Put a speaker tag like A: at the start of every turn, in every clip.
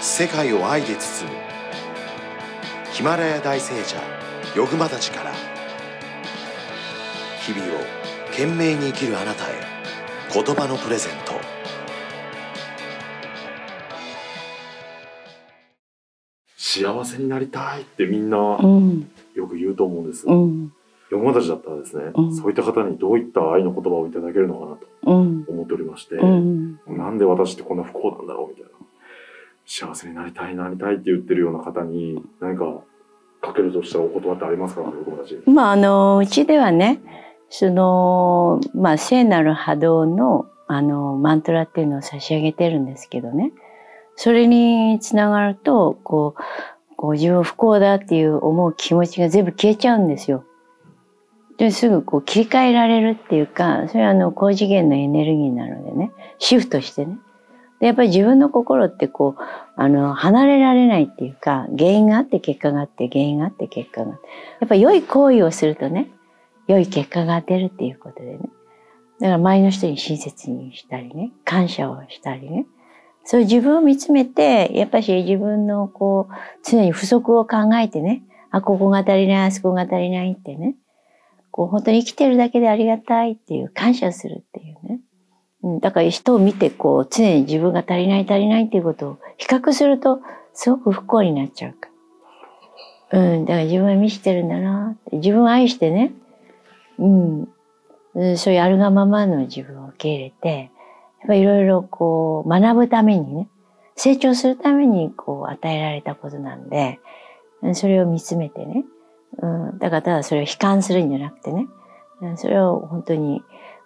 A: 世界を愛で包む。ヒマラヤ大聖者ヨグマたちから。日々を懸命に生きるあなたへ言葉のプレゼント。
B: 幸せになりたいってみんな
C: うん。
B: よく言うと思うんです。
C: うん。
B: ヨグマたちだったらですね、
C: うん。
B: そういった方にどういった愛の言葉をいただけるのかなと
C: うん。
B: 思っておりまして、
C: うん。
B: なんで私ってこんな不幸なんだろうみたいな。幸せになりたい、なりたいって言ってるような方に何かかけるとしたらお言葉ってありますか、
C: まああのうちではねそのまあ聖なる波動のあのマントラっていうのを差し上げてるんですけどね。それにつながるとこうこう自分不幸だっていう思う気持ちが全部消えちゃうんですよ。ですぐこう切り替えられるっていうかそれはあの高次元のエネルギーなのでね。シフトしてね。でやっぱり自分の心ってこうあの離れられないっていうか原因があって結果があって原因があって結果があって。やっぱり良い行為をするとね良い結果が出るっていうことでね。だから周りの人に親切にしたりね感謝をしたりね。そういう自分を見つめてやっぱし自分のこう常に不足を考えてねあここが足りないあそこが足りないってね。こう本当に生きてるだけでありがたいっていう感謝するっていうね、うん、だから人を見てこう常に自分が足りない足りないっていうことを比較するとすごく不幸になっちゃうから。うん、だから自分は見してるんだなって自分を愛してね、うん、うん。そういうあるがままの自分を受け入れてやっぱいろいろこう学ぶためにね成長するためにこう与えられたことなんでそれを見つめてね、うん、だからただそれを悲観するんじゃなくてね。それを本当に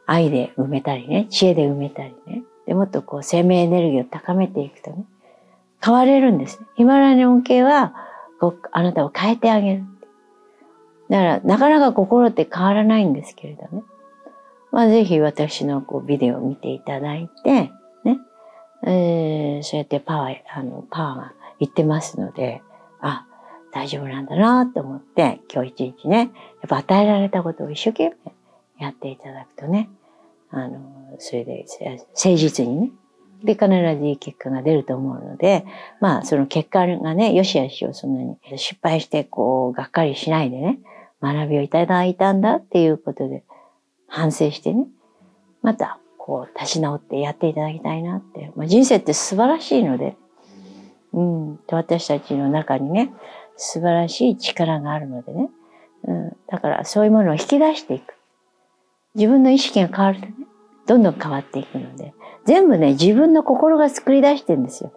C: 愛で埋めたりね知恵で埋めたりね。でもっとこう生命エネルギーを高めていくとね変われるんですね。ヒマラヤの恩恵はこうあなたを変えてあげる。だからなかなか心って変わらないんですけれどね。まあ、ぜひ私のこうビデオを見ていただいて、ね、えーそうやってパワー、あの、パワーがいってますので、あ、大丈夫なんだなと思って、今日一日ね、やっぱ与えられたことを一生懸命やっていただくとね、あの、それで誠実にね、で、必ずいい結果が出ると思うので、まあ、その結果がね、よしあしをそんなに失敗して、こう、がっかりしないでね、学びをいただいたんだっていうことで、反省してね、また、こう、立ち直ってやっていただきたいなって。まあ、人生って素晴らしいので、うん、私たちの中にね、素晴らしい力があるのでね、うん、だからそういうものを引き出していく。自分の意識が変わるとね、どんどん変わっていくので、全部ね、自分の心が作り出してんですよ。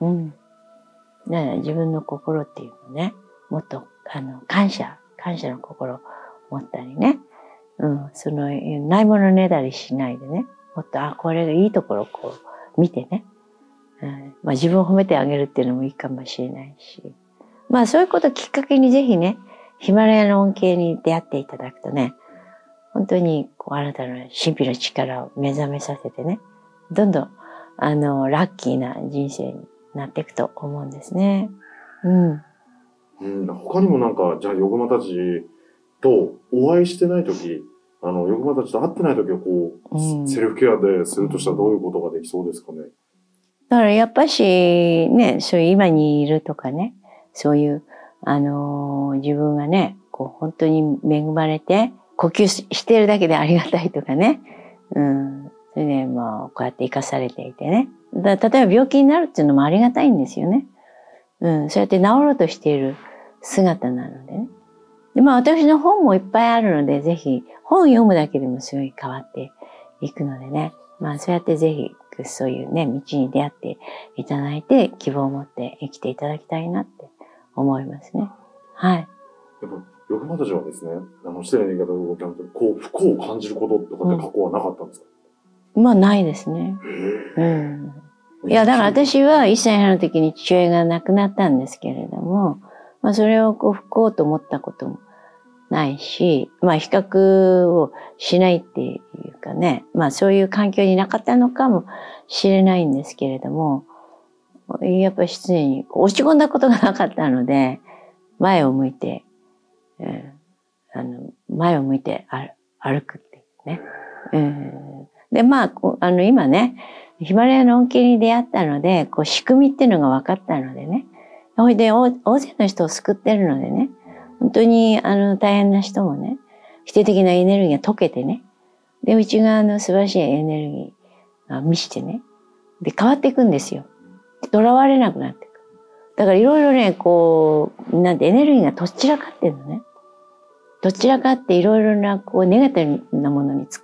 C: うん。ね、自分の心っていうのね、もっと、あの、感謝、感謝の心を持ったりね、うん、その、ないものねだりしないでね、もっと、あ、これがいいところをこう、見てね、うん、まあ自分を褒めてあげるっていうのもいいかもしれないし、まあそういうことをきっかけにぜひね、ヒマラヤの恩恵に出会っていただくとね、本当にこうあなたの神秘の力を目覚めさせてね、どんどん、あの、ラッキーな人生になっていくと思うんですね。うん。
B: うん、他にもなんか、じゃあ、ヨグマたちとお会いしてないとき、あの、ヨグマたちと会ってないときは、こう、
C: うん
B: セルフケアでするとしたらどういうことができそうですかね？
C: だからやっぱしね、そういう今にいるとかね、そういう、あのー自分がね、こう本当に恵まれて、呼吸してるだけでありがたいとかね、うん、それでまあこうやって生かされていてね。だ例えば病気になるっていうのもありがたいんですよね。うん、そうやって治ろうとしている姿なのでね。で、まあ私の本もいっぱいあるので、ぜひ本読むだけでもすごい変わっていくのでね。まあそうやってぜひそういうね、道に出会っていただいて希望を持って生きていただきたいなって思いますね。はい。
B: やっぱ、ヨグマたちはですね、あの、失礼な言い方を聞くと、こう、不幸を感じることとかって過去はなかったんですか、
C: まあないですね。うん。いや、だから私は1歳半の時に父親が亡くなったんですけれども、まあそれをこう不幸と思ったこともないし、まあ比較をしないっていうかね、まあそういう環境になかったのかもしれないんですけれども、やっぱり常にこう落ち込んだことがなかったので、前を向いて、うんあの前を向いて歩くっていうね。うんで、まあ、あの、今ね、ヒマラヤの恩恵に出会ったので、こう仕組みっていうのが分かったのでね。ほいで大勢の人を救ってるのでね。本当にあの大変な人もね、否定的なエネルギーが溶けてね。で、内側の素晴らしいエネルギーが満ちてね。で、変わっていくんですよ。囚われなくなっていく。だからいろいろね、こう、なんてエネルギーがどちらかってるのね。どちらかっていろいろな、こう、ネガティブなものにつ、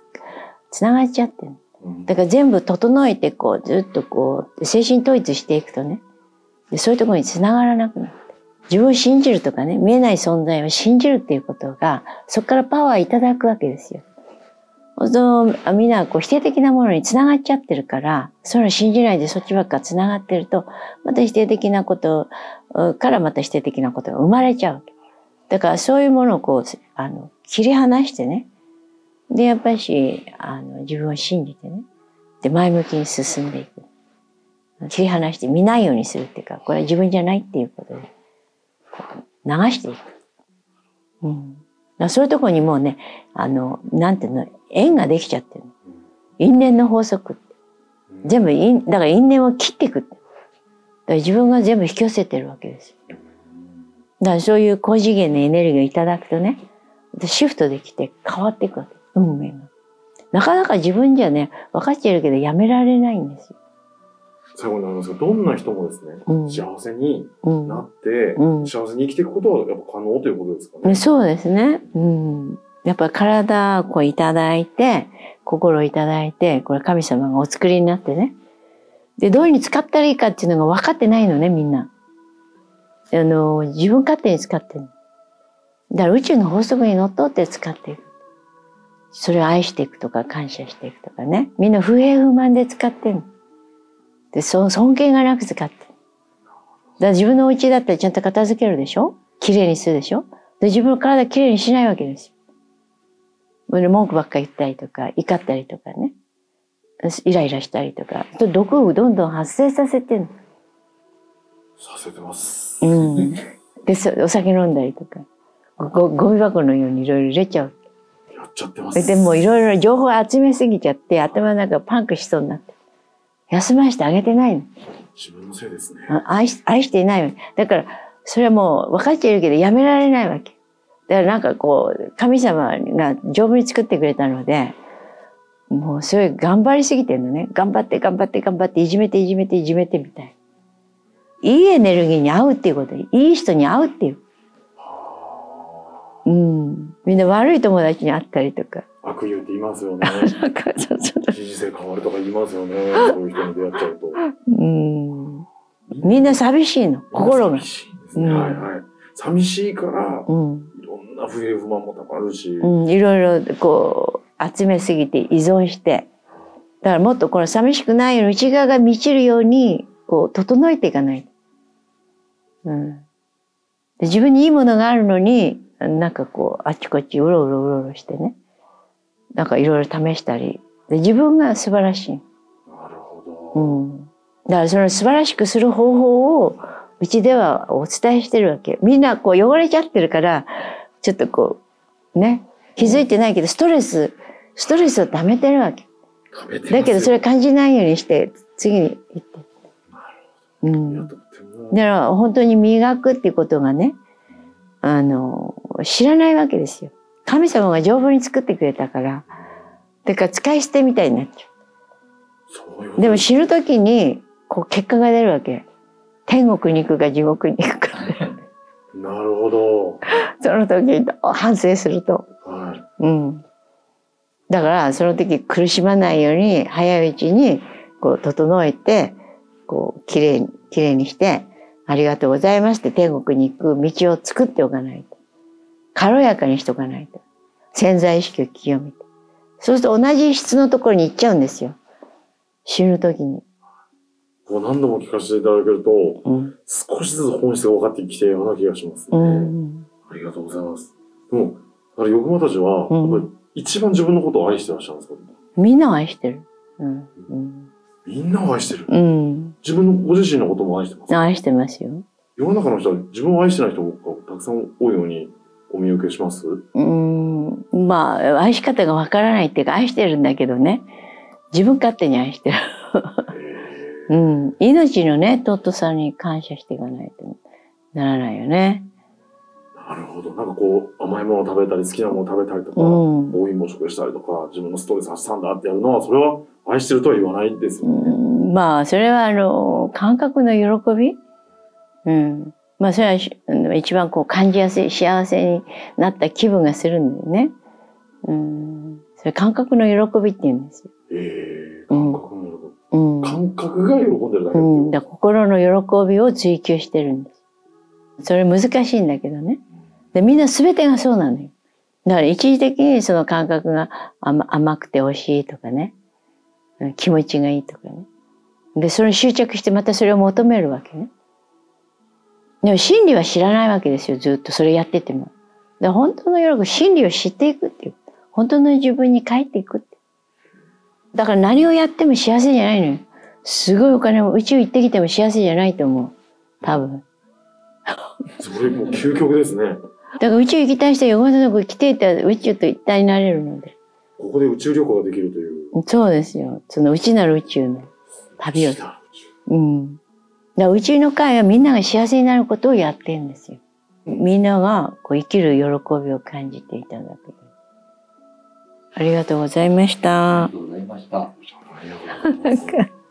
C: つながっちゃってる。
B: うん
C: だから全部整えて、こう、ずっとこう、精神統一していくとね、でそういうところにつながらなくなって。自分を信じるとかね、見えない存在を信じるっていうことが、そこからパワーいただくわけですよ。そうするとみんなこう否定的なものにつながっちゃってるから、それを信じないでそっちばっかつながってると、また否定的なことうからまた否定的なことが生まれちゃうわけ。だからそういうものをこう、あの、切り離してね。で、やっぱり、あの、自分を信じてね。で、前向きに進んでいく。切り離して見ないようにするっていうか、これは自分じゃないっていうことで、こう流していく。うん。だそういうところにもうね、あの、なんていうの、縁ができちゃってる。因縁の法則って。全部因、だから因縁を切っていく。だから自分が全部引き寄せてるわけですよ。だからそういう高次元のエネルギーをいただくとね、でシフトできて変わっていくわけ。運命が。なかなか自分じゃね、分かっちゃいるけどやめられないんですよ。
B: 最後になりますが、どんな人もですね、
C: うん
B: 幸せに
C: うん。
B: なって、
C: うん
B: 幸せに生きていくことはやっぱ可能ということですかね。
C: ねそうですね。うん。やっぱり体をこういただいて、心をいただいて、これ神様がお作りになってね。で、どういうふうに使ったらいいかっていうのが分かってないのね、みんな。あの、自分勝手に使ってる。だから宇宙の法則にのっとって使っていく。それを愛していくとか感謝していくとかね。みんな不平不満で使ってる。で、そう、尊敬がなく使ってる。だから自分のお家だったらちゃんと片付けるでしょ？綺麗にするでしょ？で自分の体きれいにしないわけですよ。文句ばっか言ったりとか、怒ったりとかね。イライラしたりとか。毒をどんどん発生させてんの。
B: させてます。
C: うん。で、そお酒飲んだりとか。ごゴミ箱のようにいろいろ入れちゃう。
B: やっちゃってます。
C: でもういろいろ情報を集めすぎちゃって頭の中がパンクしそうになって。休ませてあげてないの。
B: 自分のせいですね。
C: あ愛し愛していない。だから、それはもう分かっちゃいるけどやめられないわけ。だからなんかこう、神様が丈夫に作ってくれたので、もうそれ頑張りすぎてんのね。頑張って頑張って頑張っていじめていじめていじめてみたい。いいエネルギーに合うっていうこといい人に会うっていう。うん。みんな悪い友達に会ったりとか。
B: 悪友って言いますよね。人生変わるとか言いますよね。そういう人に出会っちゃうと。
C: うん。みんな寂しいの。心が
B: 寂。しいですね。
C: うん
B: はいはい。寂しいから、
C: うん。
B: いろんな不平不満もたまるし。
C: うん、いろいろこう集めすぎて依存してだからもっとこの寂しくないように内側が満ちるようにこう整えていかないと、うん、で自分にいいものがあるのになんかこうあっちこっちうろうろうろうろしてね。なんかいろいろ試したり。で自分が素晴らしい、
B: なるほ
C: う
B: ど。
C: ん、だからその素晴らしくする方法をうちではお伝えしてるわけ。みんなこう汚れちゃってるからちょっとこうね。気づいてないけどストレスストレスを溜めてるわけ。だけどそれ感じないようにして次に行ってうん。だから本当に磨くっていうことがねあの知らないわけですよ。神様が丈夫に作ってくれたからだから使い捨てみたいになっちゃ
B: そう
C: でも死ぬ時にこう結果が出るわけ。天国に行くか地獄に行くか。
B: なるほど。
C: その時に反省すると。
B: はい。
C: うん。だから、その時苦しまないように、早いうちに、こう、整えて、こう、きれいに、きれいにして、ありがとうございますって天国に行く道を作っておかないと。軽やかにしとかないと。潜在意識を清めて。そうすると同じ質のところに行っちゃうんですよ。死ぬ時に。
B: こう何度も聞かせていただけると、
C: うん。
B: 少しずつ本質が分かってきてるような気がしますね。
C: うん。
B: ありがとうございます。でも、あれ、ヨグマたちは、
C: うん
B: 一番自分のことを愛してらっしゃるんですか？
C: みんなを愛してる。うん。うん。
B: みんなを愛してる。
C: うん。
B: 自分のご自身のことも愛してます。
C: 愛してますよ。
B: 世の中の人は自分を愛してない人がたくさん多いようにお見受けします？
C: うーんまあ愛し方がわからないっていうか愛してるんだけどね自分勝手に愛してる。
B: え
C: うん。命のね、尊さに感謝していかないとならないよね。
B: ーなるほど。なんかこう、甘いものを食べたり、好きなものを食べたりとか、
C: うん。
B: 暴飲暴食したりとか、自分のストレス発散だってやるのは、それは愛してるとは言わないですよね。
C: うんまあ、それはあの、感覚の喜び？うん。まあ、それはし一番こう感じやすい、幸せになった気分がするんだよね。うん。それ感覚の喜びって言うんですよ。
B: ええ
C: うん
B: 感覚の喜び
C: うん。
B: 感覚が喜んでるだけ
C: うん、だ心の喜びを追求してるんです。それ難しいんだけどね。でみんな全てがそうなのよ。だから一時的にその感覚が甘くて美味しいとかね、気持ちがいいとかね。で、それに執着してまたそれを求めるわけね。でも真理は知らないわけですよ、ずっとそれやってても。で本当の喜び、真理を知っていくっていう。本当の自分に帰っていくって。だから何をやっても幸せじゃないのよ。すごいお金も宇宙行ってきても幸せじゃないと思う。多分。
B: それもう究極ですね。
C: だから宇宙行きたい人は横田のとこ来ていたら宇宙と一体になれるので。
B: ここで宇宙旅行ができるという。
C: そうですよ。その内なる宇宙の旅を。うん。だから宇宙の会はみんなが幸せになることをやってるんですよ。みんながこう生きる喜びを感じていただく。ありがとうございました
D: ありが。とうございました。